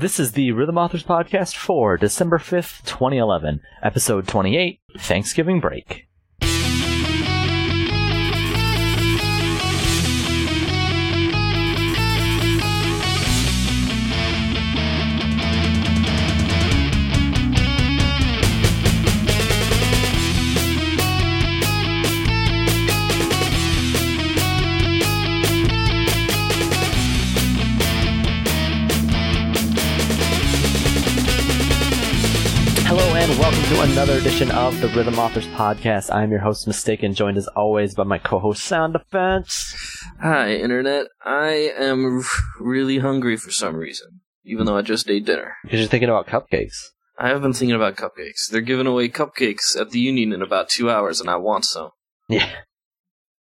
This is the Rhythm Authors Podcast for December 5th, 2011, episode 28, Thanksgiving Break. Another edition of the Rhythm Authors Podcast. I'm your host, Mystakin, joined as always by my co-host, Sound Defense. Hi, Internet. I am really hungry for some reason, even though I just ate dinner. Because you're thinking about cupcakes. I have been thinking about cupcakes. They're giving away cupcakes at the Union in about two hours, and I want some. Yeah.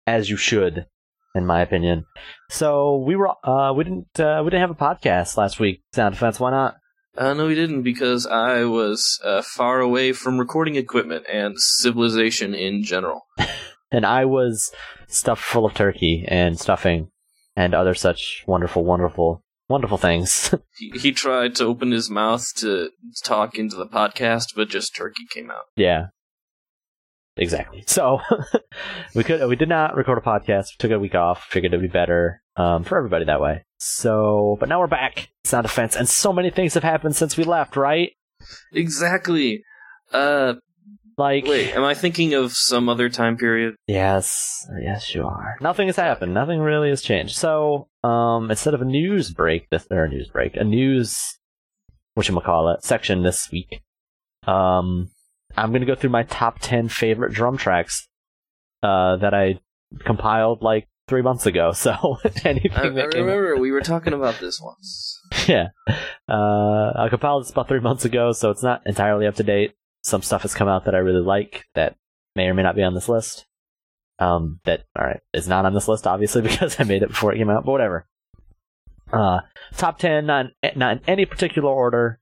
As you should, in my opinion. So we were uh we didn't uh we didn't have a podcast last week, Sound Defense, why not? Uh, no, we didn't because I was uh, far away from recording equipment and civilization in general. And I was stuffed full of turkey and stuffing and other such wonderful, wonderful, wonderful things. He, he tried to open his mouth to talk into the podcast, but just turkey came out. yeah. Exactly. So we could we did not record a podcast, took a week off, figured it'd be better um, for everybody that way. So but now we're back. It's Sound defense, and so many things have happened since we left, right? Exactly. Uh, Like wait, am I thinking of some other time period? Yes, yes, you are. Nothing has happened. Nothing really has changed. So, um, instead of a news break, this or a news break, a news, what you call it, section this week. Um, I'm gonna go through my top ten favorite drum tracks, uh, that I compiled like three months ago. So anything I, I remember we were talking about this once. yeah, uh, I compiled this about three months ago, so it's not entirely up to date. Some stuff has come out that I really like that may or may not be on this list. Um, that all right is not on this list, obviously, because I made it before it came out. But whatever. Uh, top ten, not not in any particular order.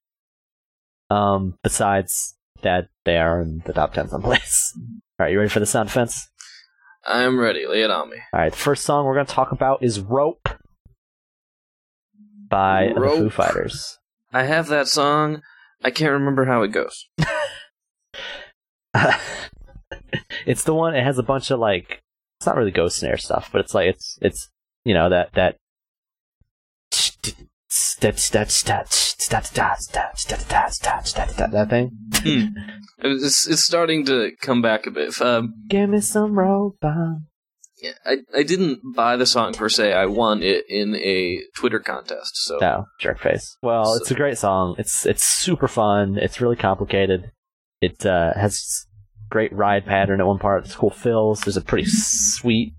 Um, besides that, they are in the top ten someplace. All right, you ready for the sound defense? I'm ready. Lay it on me. All right, the first song we're going to talk about is "Rope" by the Foo Fighters. I have that song. I can't remember how it goes. it's the one. It has a bunch of like. It's not really ghost snare stuff, but it's like it's it's you know that that. That thing. It's, it's starting to come back a bit. Um, Give me some rope. bomb. yeah, I I didn't buy the song per se. I won it in a Twitter contest. So No, jerk face. Well, it's a great song. It's it's super fun. It's really complicated. It uh, has great ride pattern at one part. It's cool fills. There's a pretty sweet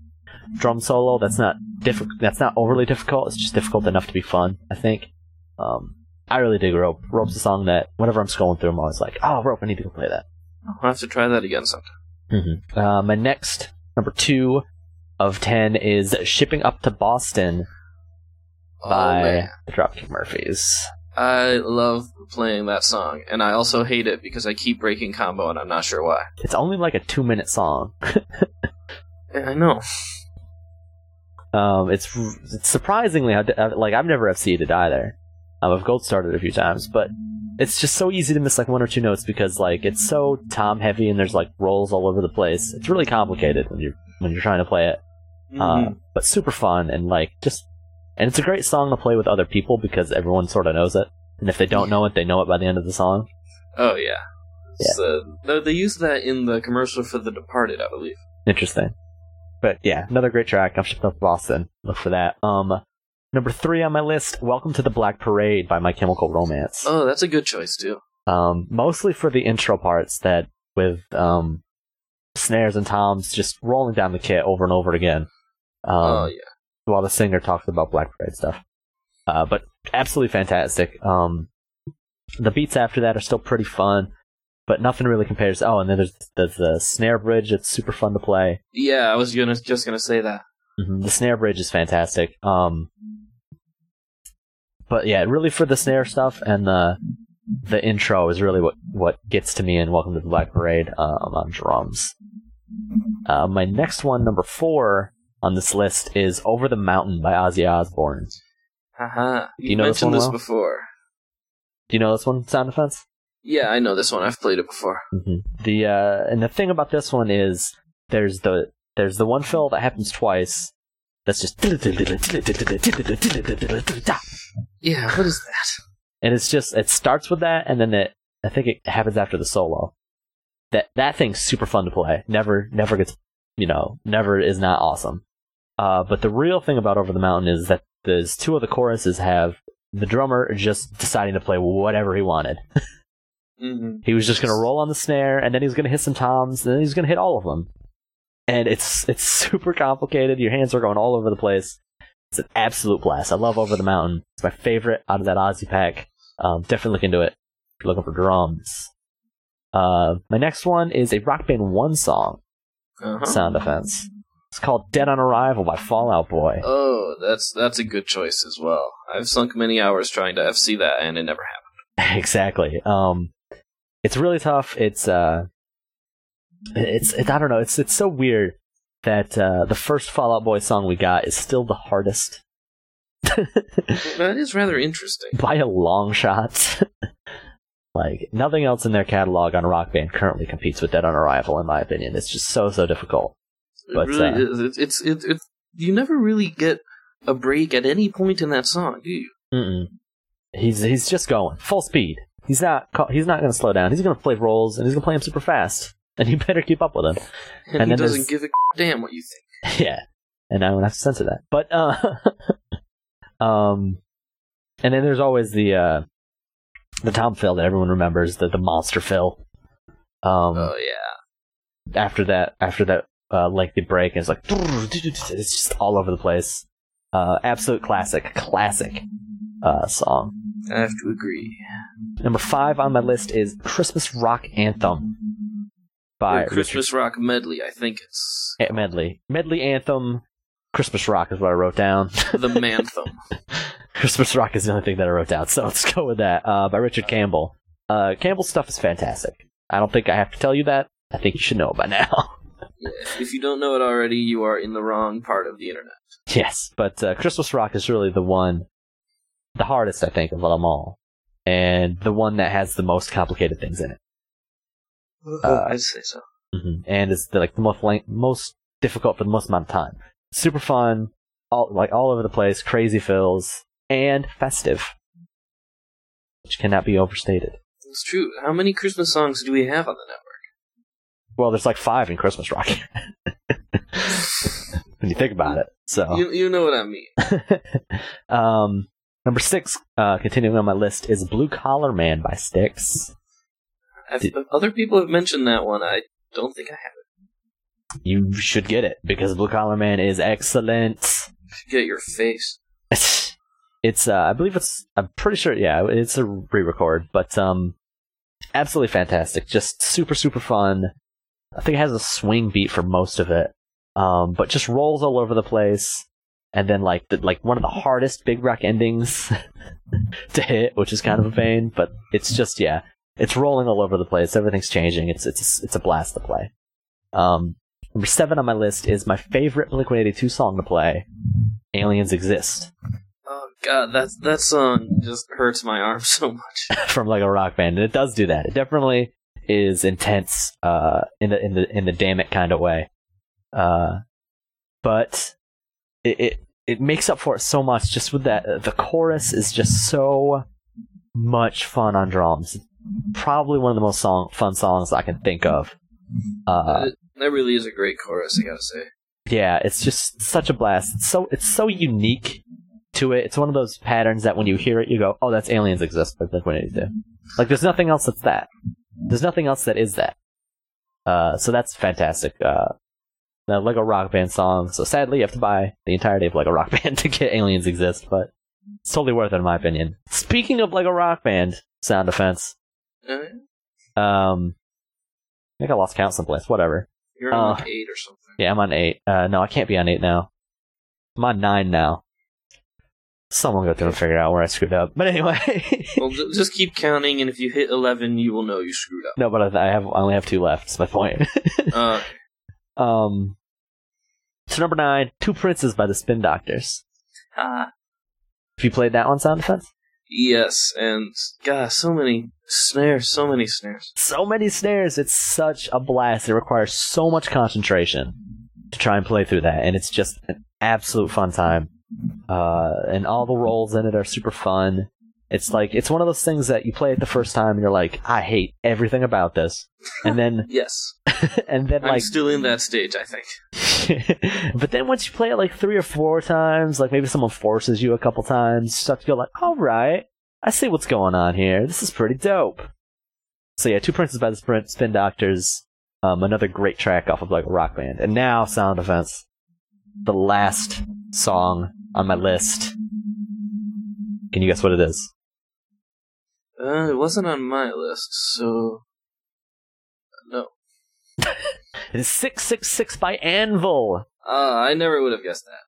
drum solo. That's not difficult. That's not overly difficult. It's just difficult enough to be fun. I think. Um, I really dig rope. Rope's a song that whenever I'm scrolling through, I'm always like, "Oh, rope! I need to go play that." I'll have to try that again sometime. Mm-hmm. Uh, my next number two of ten is "Shipping Up to Boston" Oh by man, the Dropkick Murphys. I love playing that song, and I also hate it because I keep breaking combo, and I'm not sure why. It's only like a two minute song. Yeah, I know. Um, it's it's surprisingly how uh, like I've never FC'd it either. Um, I've gold started a few times, but it's just so easy to miss like one or two notes because like it's so tom heavy and there's like rolls all over the place. It's really complicated when you're when you're trying to play it. Uh, Mhm. but super fun and like just and it's a great song to play with other people because everyone sort of knows it. And if they don't know it, they know it by the end of the song. oh yeah. So, they, they used that in the commercial for The Departed, I believe. Interesting. But yeah, another great track. I'm shipped up to Boston. Look for that. Um, number three on my list. Welcome to the Black Parade by My Chemical Romance. Oh, that's a good choice too. Um, mostly for the intro parts that with um snares and toms just rolling down the kit over and over again. Um, oh yeah. while the singer talks about Black Parade stuff. Uh, but absolutely fantastic. Um, the beats after that are still pretty fun, but nothing really compares. Oh, and then there's, there's the snare bridge. It's super fun to play. Yeah, I was gonna just gonna say that. hmm The snare bridge is fantastic. Um, but yeah, really for the snare stuff and the the intro is really what what gets to me in Welcome to the Black Parade um, on drums. Uh, my next one, number four on this list, is Over the Mountain by Ozzy Osbourne. Haha. You You, know this mentioned one this before. Do you know this one, Sound Defense? Yeah, I know this one. I've played it before. Mm-hmm. The uh, and the thing about this one is there's the there's the one fill that happens twice. That's just Yeah, what is that? and it's just it starts with that, and then it I think it happens after the solo. That that thing's super fun to play. Never never gets you know never is not awesome. Uh, but the real thing about Over the Mountain is that there's two of the choruses have the drummer just deciding to play whatever he wanted. Mm-hmm. He was just going to roll on the snare, and then he was going to hit some toms, and then he's going to hit all of them. And it's it's super complicated. Your hands are going all over the place. It's an absolute blast. I love Over the Mountain. It's my favorite out of that Ozzy pack. Um, definitely look into it. If you're looking for drums. Uh, my next one is a Rock Band One song Uh-huh. sound defense. It's called "Dead on Arrival" by Fall Out Boy. Oh, that's that's a good choice as well. I've sunk many hours trying to FC that, and it never happened. exactly. Um, it's really tough. It's uh, it's it, I don't know. It's it's so weird that uh, the first Fall Out Boy song we got is still the hardest That is rather interesting. by a long shot. like nothing else in their catalog on Rock Band currently competes with Dead on Arrival, in my opinion. It's just so so difficult. It really uh, is. It's it's it, it's you never really get a break at any point in that song, do you? Mm-mm. He's he's just going full speed. He's not he's not going to slow down. He's going to play rolls and he's going to play them super fast. And you better keep up with him. And, And he then doesn't give a damn what you think. yeah, and I'm gonna have to censor that. But uh, um, and then there's always the uh, the Tom fill that everyone remembers, the the monster fill. Um, Oh yeah. after that, after that uh, lengthy break, and it's like it's just all over the place. Uh, absolute classic, classic uh, song. I have to agree. Number five on my list is Christmas Rock Anthem Or Christmas Rock Medley, I think it's Richard Medley. Medley Anthem. Christmas Rock is what I wrote down. the Mantham. Christmas Rock is the only thing that I wrote down, so let's go with that. Uh, by Richard Campbell. Uh, Campbell's stuff is fantastic. I don't think I have to tell you that. I think you should know it by now. Yeah, if you don't know it already, you are in the wrong part of the internet. yes, but uh, Christmas Rock is really the one, the hardest I think of them all, and the one that has the most complicated things in it. Uh, I'd say so. hmm And it's the, like the most lang- most difficult for the most amount of time. Super fun, all like all over the place, crazy fills, and festive, which cannot be overstated. It's true. How many Christmas songs do we have on the network? Well, there's like five in Christmas Rock. when you think about it. So, You, you know what I mean. um, number six, uh, continuing on my list is Blue Collar Man by Styx. Did- other people have mentioned that one. I don't think I have it. You should get it because Blue Collar Man is excellent. Get your face. It's, uh, I believe it's, I'm pretty sure, yeah, it's a re-record, but, um, absolutely fantastic. Just super, super fun. I think it has a swing beat for most of it. Um, but just rolls all over the place. And then like the, like one of the hardest big rock endings to hit, which is kind of a pain, but it's just, yeah, it's rolling all over the place. Everything's changing. It's, it's, it's a blast to play. Um, number seven on my list is my favorite Blink-182 song to play. Aliens Exist. Oh god, that that song just hurts my arm so much. from like a rock band, and it does do that. It definitely is intense, uh, in the in the in the damn it kind of way, uh, but it, it it makes up for it so much just with that. The chorus is just so much fun on drums. Probably one of the most song fun songs I can think of. Uh, That- that really is a great chorus, I gotta say. yeah, it's just such a blast. It's so it's so unique to it. It's one of those patterns that when you hear it, you go, "Oh, that's Aliens Exist" by Blink One Eighty Two. Like, there's nothing else that's that. There's nothing else that is that. Uh, so that's fantastic. Uh, the Lego Rock Band song. So sadly, you have to buy the entirety of Lego Rock Band to get Aliens Exist, but it's totally worth it in my opinion. Speaking of Lego Rock Band sound effects, Uh, um, I think I lost count someplace. Whatever. you're on Uh, like eight or something. Yeah, I'm on eight. Uh, no, I can't be on eight now. I'm on nine now. Someone go through and figure out where I screwed up. But anyway, Well, just keep counting, and if you hit eleven, you will know you screwed up. no, but I, I have I only have two left. That's my point. Uh, um, so number nine, Two Princes by the Spin Doctors. ah, Have you played that one, Sound Defense? Yes, and God, so many snares, so many snares. So many snares. It's such a blast. It requires so much concentration to try and play through that, and it's just an absolute fun time. Uh, and all the rolls in it are super fun. It's like it's one of those things that you play it the first time and you're like, I hate everything about this, and then Yes, and then I'm like still in that stage. I think. but then once you play it like three or four times, like maybe someone forces you a couple times, you start to go like, all right, I see what's going on here. This is pretty dope. So yeah, Two Princes by the Spin, Spin Doctors, um, another great track off of like rock band. And now Sound Defense, the last song on my list. Can you guess what it is? Uh, it wasn't on my list, so no. It is 666 by Anvil. Uh, I never would have guessed that.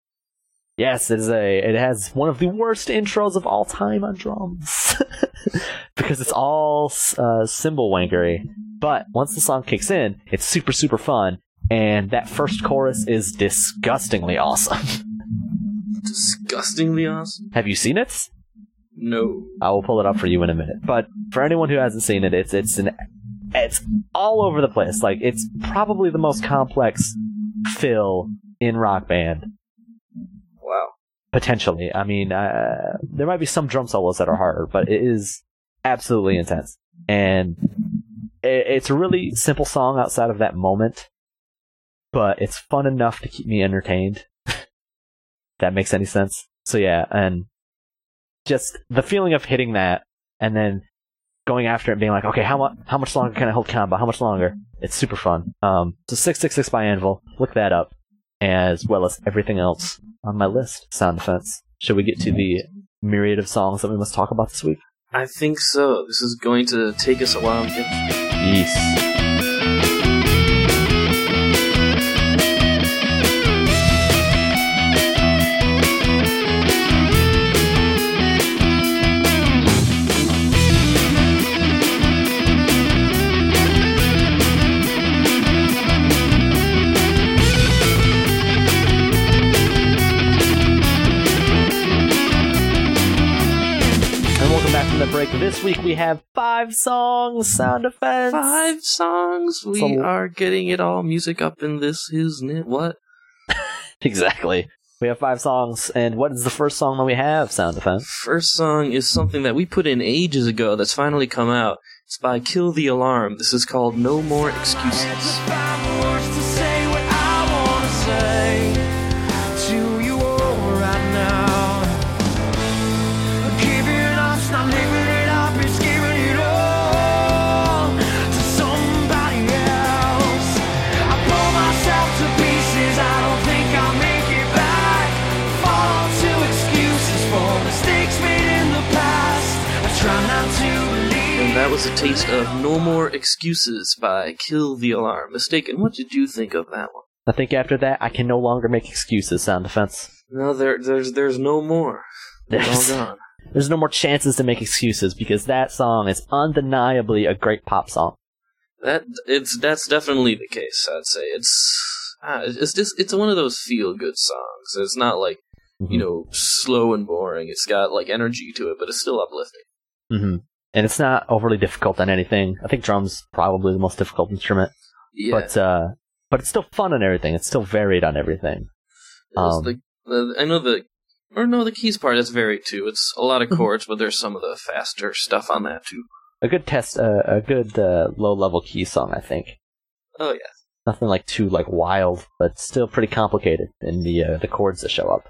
Yes, it is a. It has one of the worst intros of all time on drums because it's all uh, cymbal wankery. But once the song kicks in, it's super super fun, and that first chorus is disgustingly awesome. Disgustingly awesome. Have you seen it? No. I will pull it up for you in a minute. But for anyone who hasn't seen it, it's it's an it's all over the place. Like it's probably the most complex fill in Rock Band Wow. potentially. I mean, uh, there might be some drum solos that are harder, but it is absolutely intense. And it, it's a really simple song outside of that moment, but it's fun enough to keep me entertained. that makes any sense. So yeah, and just the feeling of hitting that and then going after it and being like, okay, how much how much longer can I hold combo? How much longer? It's super fun. Um, so six six six by Anvil. Look that up, as well as everything else on my list. Sound defense. Should we get to the myriad of songs that we must talk about this week? I think so. This is going to take us a while to. Yes. This week we have five songs. Sound defense. Five songs. We So- are getting it all music up in this, isn't it? What? Exactly. We have five songs, and what is the first song that we have? Sound defense. First song is something that we put in ages ago that's finally come out. It's by Kill the Alarm. This is called No More Excuses. Was a taste of No More Excuses by Kill the Alarm. Mystakin, what did you think of that one? I think after that, I can no longer make excuses. Sound defense. No, there, there's, there's no more. They're all There's, gone. there's no more chances to make excuses because that song is undeniably a great pop song. That it's that's definitely the case. I'd say it's ah, it's just it's one of those feel good songs. It's not like you know slow and boring. It's got like energy to it, but it's still uplifting. hmm and it's not overly difficult on anything. I think drums probably the most difficult instrument, Yeah, but uh, but it's still fun on everything. It's still varied on everything. um, the, the I know the or no the keys part is varied too. It's a lot of Mhm. chords, but there's some of the faster stuff on that too. A good test, uh, a good uh, low level key song, I think. Oh yeah, Nothing like too like wild, but still pretty complicated in the uh, the chords that show up.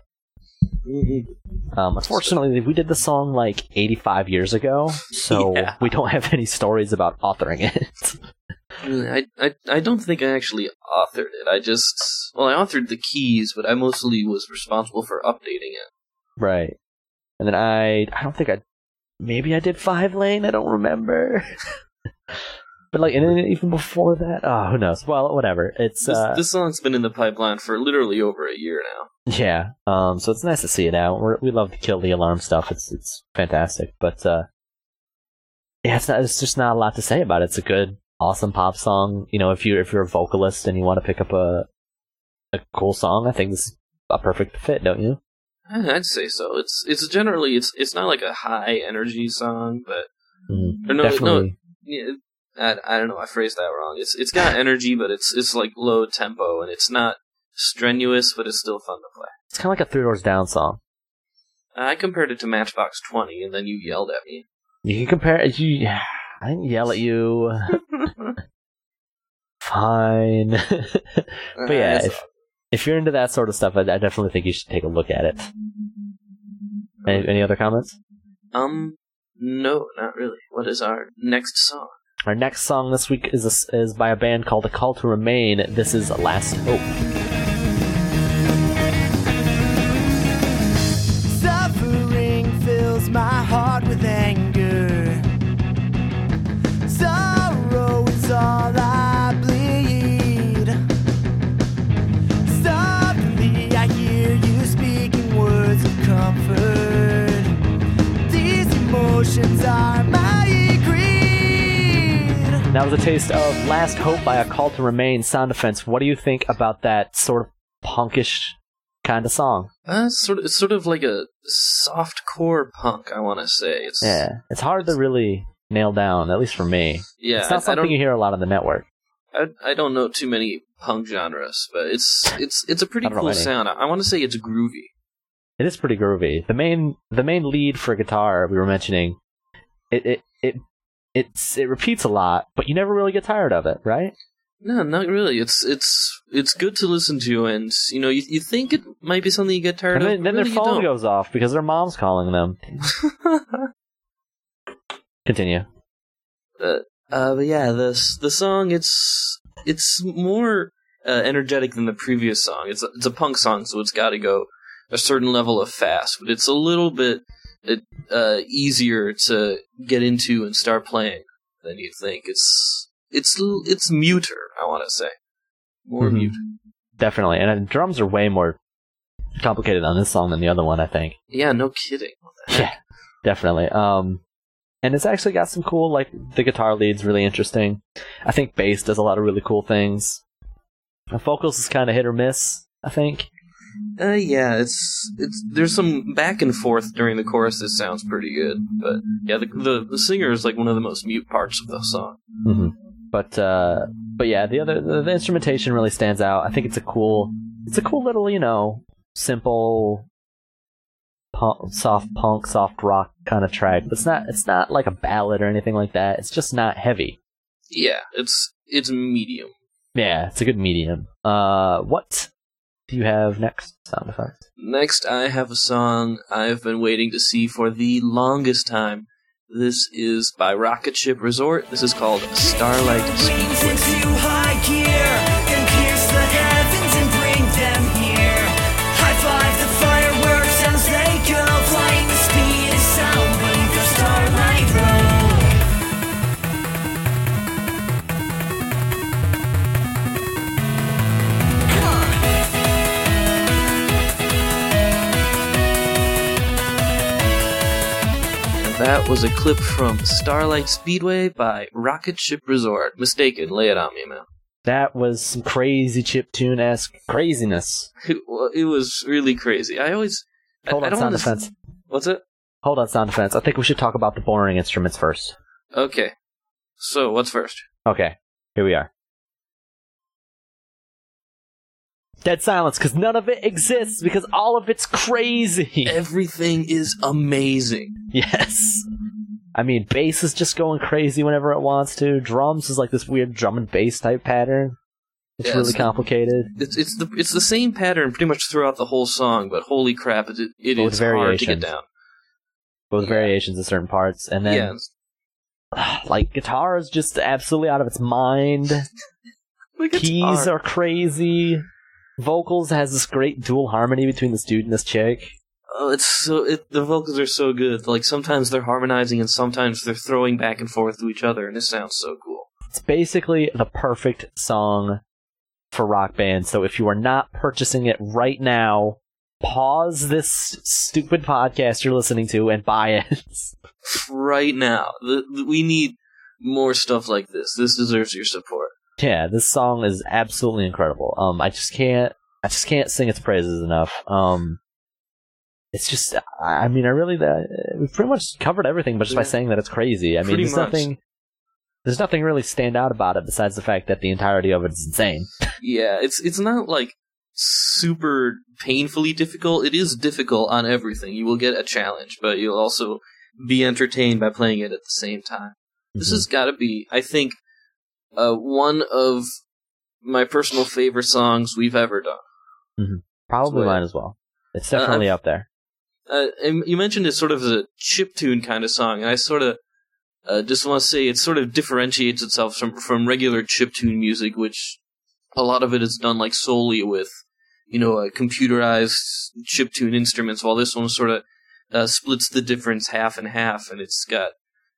Um, unfortunately, we did the song like 85 years ago, so Yeah. we don't have any stories about authoring it. I, I I don't think I actually authored it. I just well I authored the keys, but I mostly was responsible for updating it. right. And then I, I don't think I, maybe I did five lane. I don't remember. but like, and then even before that, oh, who knows? Well, whatever. It's This, uh, this song's been in the pipeline for literally over a year now. Yeah. Um. So it's nice to see it out. We're, we love to kill the alarm stuff. It's it's fantastic. But uh, yeah, it's not. It's just not a lot to say about it. It's a good, awesome pop song. You know, if you if you're a vocalist and you want to pick up a a cool song, I think this is a perfect fit, don't you? I'd say so. It's it's generally it's it's not like a high energy song, but Mm, no, definitely. no, yeah, I, I don't know. I phrased that wrong. It's it's got energy, but it's it's like low tempo, and it's not strenuous, but it's still fun to play. It's kind of like a Three Doors Down song. I compared it to Matchbox Twenty, and then you yelled at me. You can compare. You, I didn't yell at you. Fine. but yeah, Uh, if, if you're into that sort of stuff, I, I definitely think you should take a look at it. Any, any other comments? um, no, not really. What is our next song? Our next song this week is a, is by a band called A Call to Remain. This is Last Hope. That was a taste of Last Hope by A Call to Remain sound defense. What do you think about that sort of punkish kind of song? Uh, it's sort of, it's sort of like a soft core punk. I want to say it's Yeah, it's hard to really nail down, at least for me. yeah. it's I- not I, something don't you hear a lot on the network. I, I don't know too many punk genres, but it's it's it's a pretty I cool sound. I, I want to say it's groovy. It is pretty groovy. The main the main lead for guitar we were mentioning, it it it it's it repeats a lot, but you never really get tired of it, right? No, not really. It's it's it's good to listen to, and you know you you think it might be something you get tired And of. then, but then really their phone goes off because their mom's calling them. Continue. Uh, uh, but yeah, the the song it's it's more uh, energetic than the previous song. It's a, it's a punk song, so it's got to go a certain level of fast, but it's a little bit uh, easier to get into and start playing than you think. It's it's it's muter. I want to say more Mhm. mute. Definitely, and drums are way more complicated on this song than the other one. I think. Yeah, no kidding. What the heck? Yeah, definitely. Um, and it's actually got some cool, like the guitar lead's really interesting. I think bass does a lot of really cool things. The vocals is kind of hit or miss. I think. Uh, yeah, it's it's there's some back and forth during the chorus that sounds pretty good, but yeah, the the, the singer is like one of the most mute parts of the song. hmm But uh, but yeah, the other the, the instrumentation really stands out. I think it's a cool, it's a cool little you know simple, punk, soft punk, soft rock kind of track. But it's not it's not like a ballad or anything like that. It's just not heavy. Yeah, it's it's medium. Yeah, it's a good medium. Uh, what do you have next? Sound effect? Next, I have a song I've been waiting to see for the longest time. This is by Rocket Ship Resort. This is called Starlight Speedway. That was a clip from Starlight Speedway by Rocket Ship Resort. Mystakin, lay it on me, man. That was some crazy chip tune esque craziness. It, wa- it was really crazy. I always. Hold I, on, don't sound defense. What's it? Hold on, sound defense. I think we should talk about the boring instruments first. Okay. So, what's first? Okay, here we are. Dead silence because none of it exists because all of it's crazy. Everything is amazing. yes. I mean, bass is just going crazy whenever it wants to. Drums is like this weird drum and bass type pattern. It's Yes. really complicated. It's it's the it's the same pattern pretty much throughout the whole song, but holy crap, it it is hard to get down. But with Yeah. variations in certain parts. And then, yeah, like, guitar is just absolutely out of its mind. Keys are crazy. Vocals has this great dual harmony between this dude and this chick. Oh, it's so it, the vocals are so good. Like sometimes they're harmonizing and sometimes they're throwing back and forth to each other, and it sounds so cool. It's basically the perfect song for rock band. So if you are not purchasing it right now, pause this stupid podcast you're listening to and buy it. Right now, the, the- we need more stuff like this. This deserves your support. Yeah, this song is absolutely incredible. Um, I just can't, I just can't sing its praises enough. Um, it's just, I mean, I really, uh, we've pretty much covered everything, but just by saying that it's crazy. I mean, Pretty there's much. nothing, there's nothing really stand out about it besides the fact that the entirety of it is insane. Yeah, it's it's not like super painfully difficult. It is difficult on everything. You will get a challenge, but you'll also be entertained by playing it at the same time. This Mhm. has got to be, I think, uh, one of my personal favorite songs we've ever done. Probably Swear. mine as well. It's definitely up there. Uh, and you mentioned it sort of as a chip tune kind of song, and I sort of uh, just want to say it sort of differentiates itself from from regular chip tune music, which a lot of it is done like solely with you know uh, computerized chip tune instruments, while this one sort of uh, splits the difference half and half, and it's got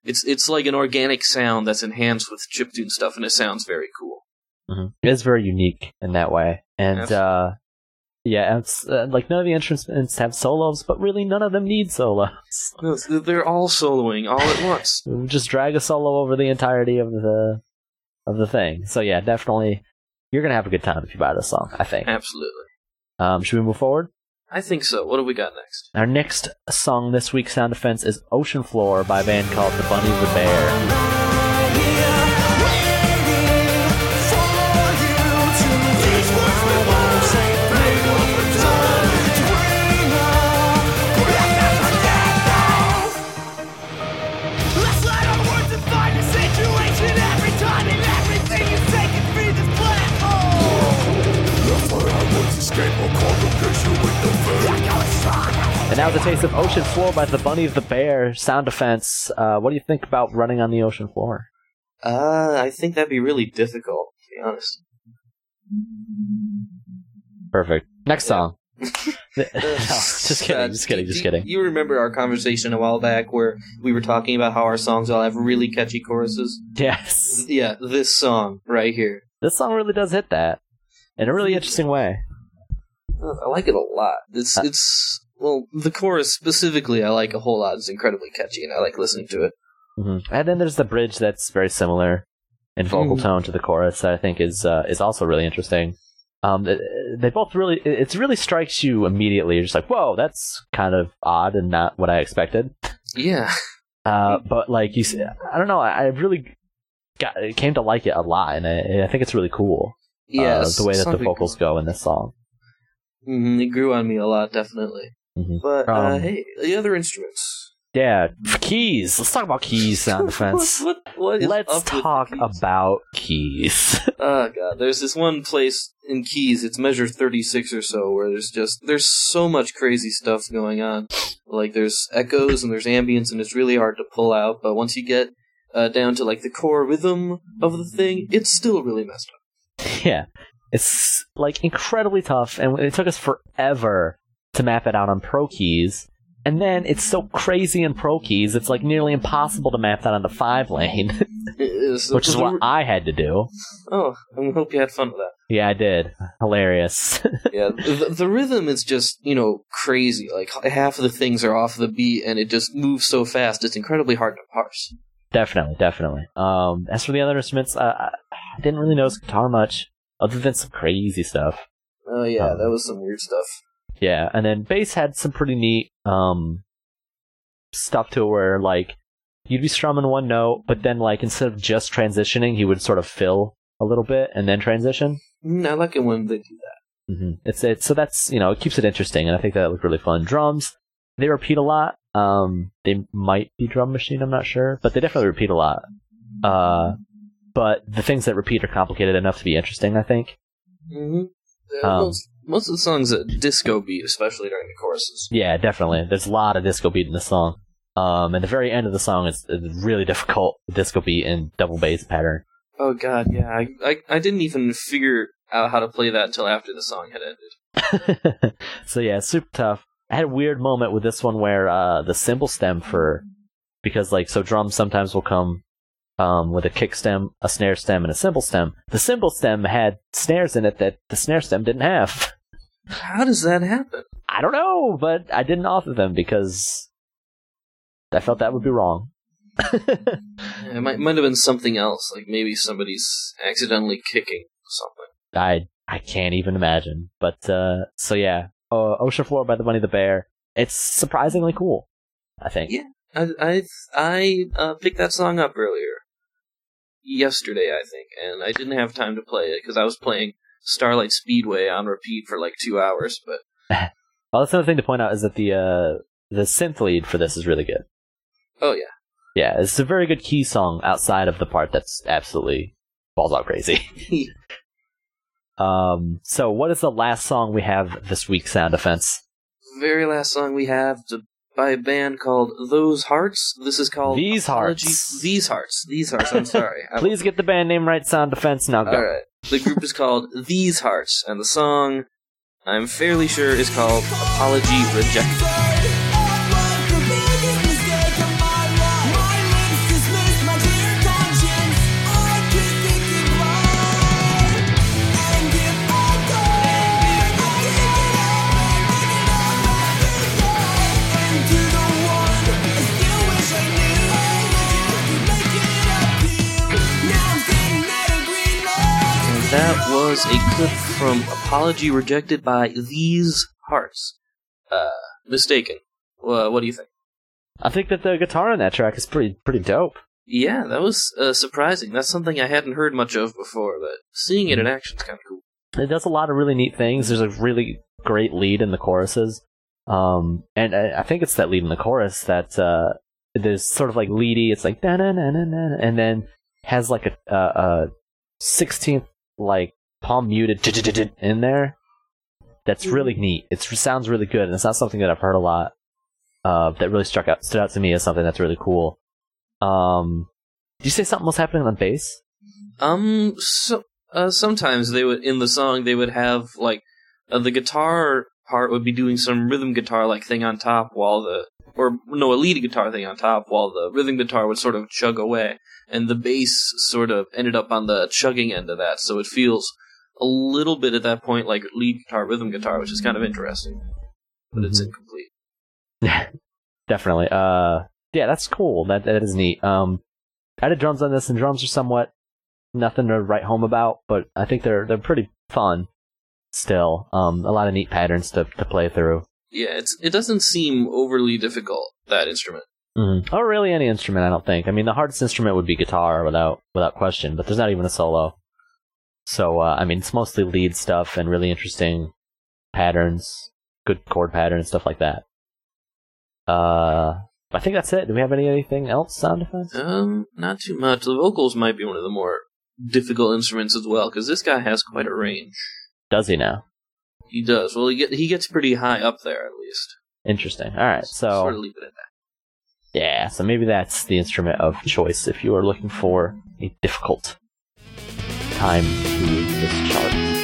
it's it's like an organic sound that's enhanced with chip tune stuff, and it sounds very cool. hmm It is very unique in that way, and uh, yeah, it's uh, like none of the instruments have solos, but really none of them need solos. No, They're all soloing all at once. Just drag a solo over the entirety of the of the thing. So yeah, definitely, you're gonna have a good time if you buy this song. I think. Absolutely, Um, should we move forward? I think so. What do we got next? Our next song this week's sound defense is Ocean Floor by a band called The Bunny the Bear. And now the taste of Ocean Floor by The Bunny the Bear. Sound defense. Uh, what do you think about running on the ocean floor? Uh, I think that'd be really difficult, to be honest. Perfect. Next Yeah. song. No, just kidding. Just kidding. Just kidding. You remember our conversation a while back where we were talking about how our songs all have really catchy choruses? Yes. Yeah, this song right here. This song really does hit that in a really interesting way. Uh, I like it a lot. It's Uh, it's well, the chorus specifically I like a whole lot. It's incredibly catchy, and I like listening to it. hmm And then there's the bridge that's very similar in vocal Mhm. tone to the chorus. That I think is uh, is also really interesting. Um, they, they both really it really strikes you immediately. You're just like, whoa, that's kind of odd and not what I expected. Yeah, Uh, but like you, s- I don't know. I, I really got came to like it a lot, and I, I think it's really cool. yeah. uh, the way that the vocals go in this song. hmm it grew on me a lot, definitely. Mhm. But uh, Um, hey, the other instruments. Yeah, keys. Let's talk about keys sound defense. what, what Let's up with the talk keys? about keys. Oh god, there's this one place in Keys. It's measure 36 or so, where there's just there's so much crazy stuff going on. Like there's echoes and there's ambience, and it's really hard to pull out. But once you get uh, down to like the core rhythm of the thing, it's still really messed up. yeah, it's like incredibly tough, and it took us forever to map it out on pro keys. And then it's so crazy in pro keys, it's like nearly impossible to map that on the five lane, which is the- what I had to do. Oh, I hope you had fun with that. Yeah, I did. Hilarious. Yeah, the, the rhythm is just you know crazy. Like half of the things are off the beat, and it just moves so fast. It's incredibly hard to parse. definitely, definitely. Um, as for the other instruments, uh, I I didn't really notice guitar much, other than some crazy stuff. Oh yeah, Um, that was some weird stuff. Yeah, and then bass had some pretty neat um stuff to where like you'd be strumming one note, but then like instead of just transitioning, he would sort of fill a little bit and then transition. Mm, I like it when they do that. hmm It's it's so that's you know it keeps it interesting, and I think that looked really fun. Drums they repeat a lot. Um, they might be drum machine, I'm not sure, but they definitely repeat a lot. Uh, but the things that repeat are complicated enough to be interesting. I think. Mm-hmm. Um, most, most of the songs a disco beat, especially during the choruses. Yeah, definitely. There's a lot of disco beat in the song. Um, and the very end of the song is, is really difficult disco beat and double bass pattern. Oh god, yeah. I, I I didn't even figure out how to play that until after the song had ended. so yeah, super tough. I had a weird moment with this one where uh, the cymbal stem for because like so drums sometimes will come um, with a kick stem, a snare stem, and a cymbal stem. The cymbal stem had snares in it that the snare stem didn't have. How does that happen? I don't know, but I didn't offer them because I felt that would be wrong. It might might have been something else, like maybe somebody's accidentally kicking something. I I can't even imagine. But uh, so yeah, uh, Ocean Floor by the Bunny the Bear. it's surprisingly cool. I think. Yeah. I I I uh, picked that song up earlier, yesterday I think, and I didn't have time to play it because I was playing Starlight Speedway on repeat for like two hours. But Well, that's another thing to point out is that the uh, the synth lead for this is really good. oh yeah, Yeah, it's a very good key song outside of the part that's absolutely balls out crazy. um, so what is the last song we have this week? Sound defense. very last song we have to, by a band called Those Hearts. This is called These Apology- Hearts. These Hearts. These Hearts. I'm sorry. I- Please get the band name right. Sound defense. Now go. All right. The group is called These Hearts, and the song I'm fairly sure is called Apology Rejected. That was a clip from Apology Rejected by These Hearts. Uh, Mystakin. Well, what do you think? I think that the guitar on that track is pretty pretty dope. Yeah, that was uh, surprising. That's something I hadn't heard much of before, but seeing it in action is kind of cool. It does a lot of really neat things. There's a really great lead in the choruses. Um, and I, I think it's that lead in the chorus that uh, there's sort of like leady. It's like na na na na na, and then has like a 16th like palm muted in there. That's really neat. It sounds really good, and it's not something that I've heard a lot. Uh, that really struck out stood out to me as something that's really cool. Um, did you say something was happening on bass? Um, so, uh, sometimes they would in the song they would have like uh, the guitar part would be doing some rhythm guitar like thing on top while the or no a lead guitar thing on top while the rhythm guitar would sort of chug away and the bass sort of ended up on the chugging end of that so it feels a little bit at that point like lead guitar rhythm guitar which is kind of interesting but it's Mhm. incomplete Definitely. Uh, yeah, that's cool. That that is neat. Um, I did drums on this, and drums are somewhat nothing to write home about, but I think they're they're pretty fun. Still, um, a lot of neat patterns to to play through. yeah it's it doesn't seem overly difficult that instrument Mm-hmm. Or really any instrument, I don't think. I mean, the hardest instrument would be guitar, without without question. But there's not even a solo. So uh, I mean, it's mostly lead stuff and really interesting patterns, good chord patterns, stuff like that. Uh, I think that's it. Do we have any anything else? Sound effects? Um, not too much. The vocals might be one of the more difficult instruments as well, because this guy has quite a range. Does he now? He does. Well, he get he gets pretty high up there at least. Interesting. All right. So sort of leave it at that. yeah. So maybe that's the instrument of choice if you are looking for a difficult time to this chart.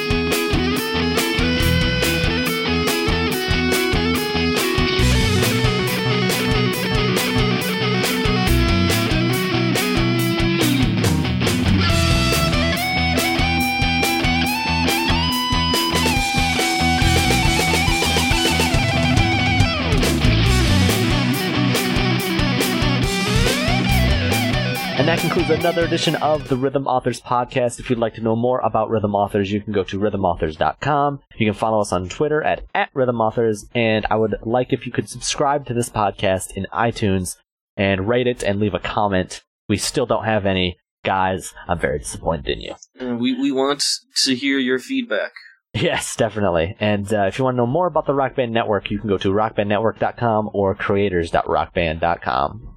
And that concludes another edition of the Rhythm Authors Podcast. If you'd like to know more about Rhythm Authors, you can go to rhythmauthors.com. You can follow us on Twitter at, at Rhythm Authors. And I would like if you could subscribe to this podcast in iTunes and rate it and leave a comment. We still don't have any. Guys, I'm very disappointed in you. We we want to hear your feedback. Yes, definitely. And uh, if you want to know more about the Rock Band Network, you can go to rockbandnetwork.com or creators.rockband.com.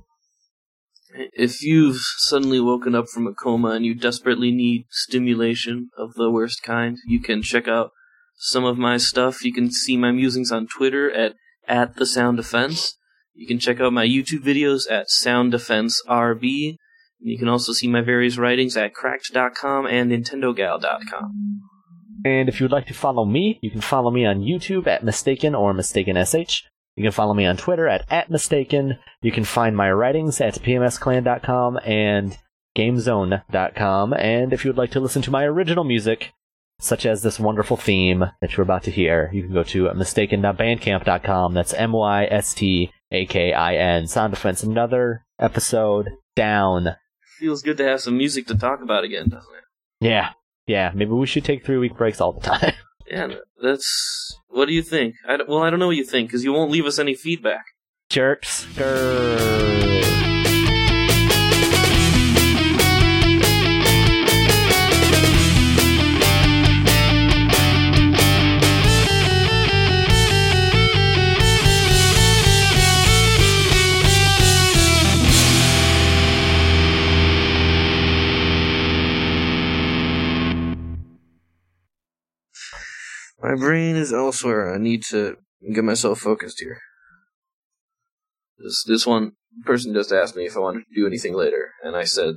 If you've suddenly woken up from a coma and you desperately need stimulation of the worst kind, you can check out some of my stuff. You can see my musings on Twitter at at the Sound Defense. You can check out my YouTube videos at Sound Defense RB. And you can also see my various writings at cracked.com and nintendogal.com. And if you would like to follow me, you can follow me on YouTube at Mystakin or MystakinSH. You can follow me on Twitter at, at Mystakin. You can find my writings at pmsclan.com and gamezone.com. And if you would like to listen to my original music, such as this wonderful theme that you're about to hear, you can go to mystakin.bandcamp.com. That's M-Y-S-T-A-K-I-N. Sound Defense, another episode down. Feels good to have some music to talk about again, doesn't it? Yeah, yeah, maybe we should take three week breaks all the time. Yeah, that's. What do you think? I well, I don't know what you think because you won't leave us any feedback. Jerks. My brain is elsewhere. I need to get myself focused here. This this one person just asked me if I wanted to do anything later, and I said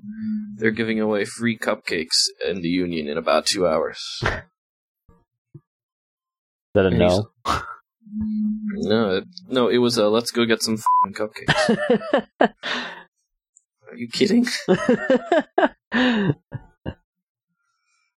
they're giving away free cupcakes in the Union in about two hours. Is that a And no? No, it, no, it was a let's go get some fing cupcakes. Are you kidding?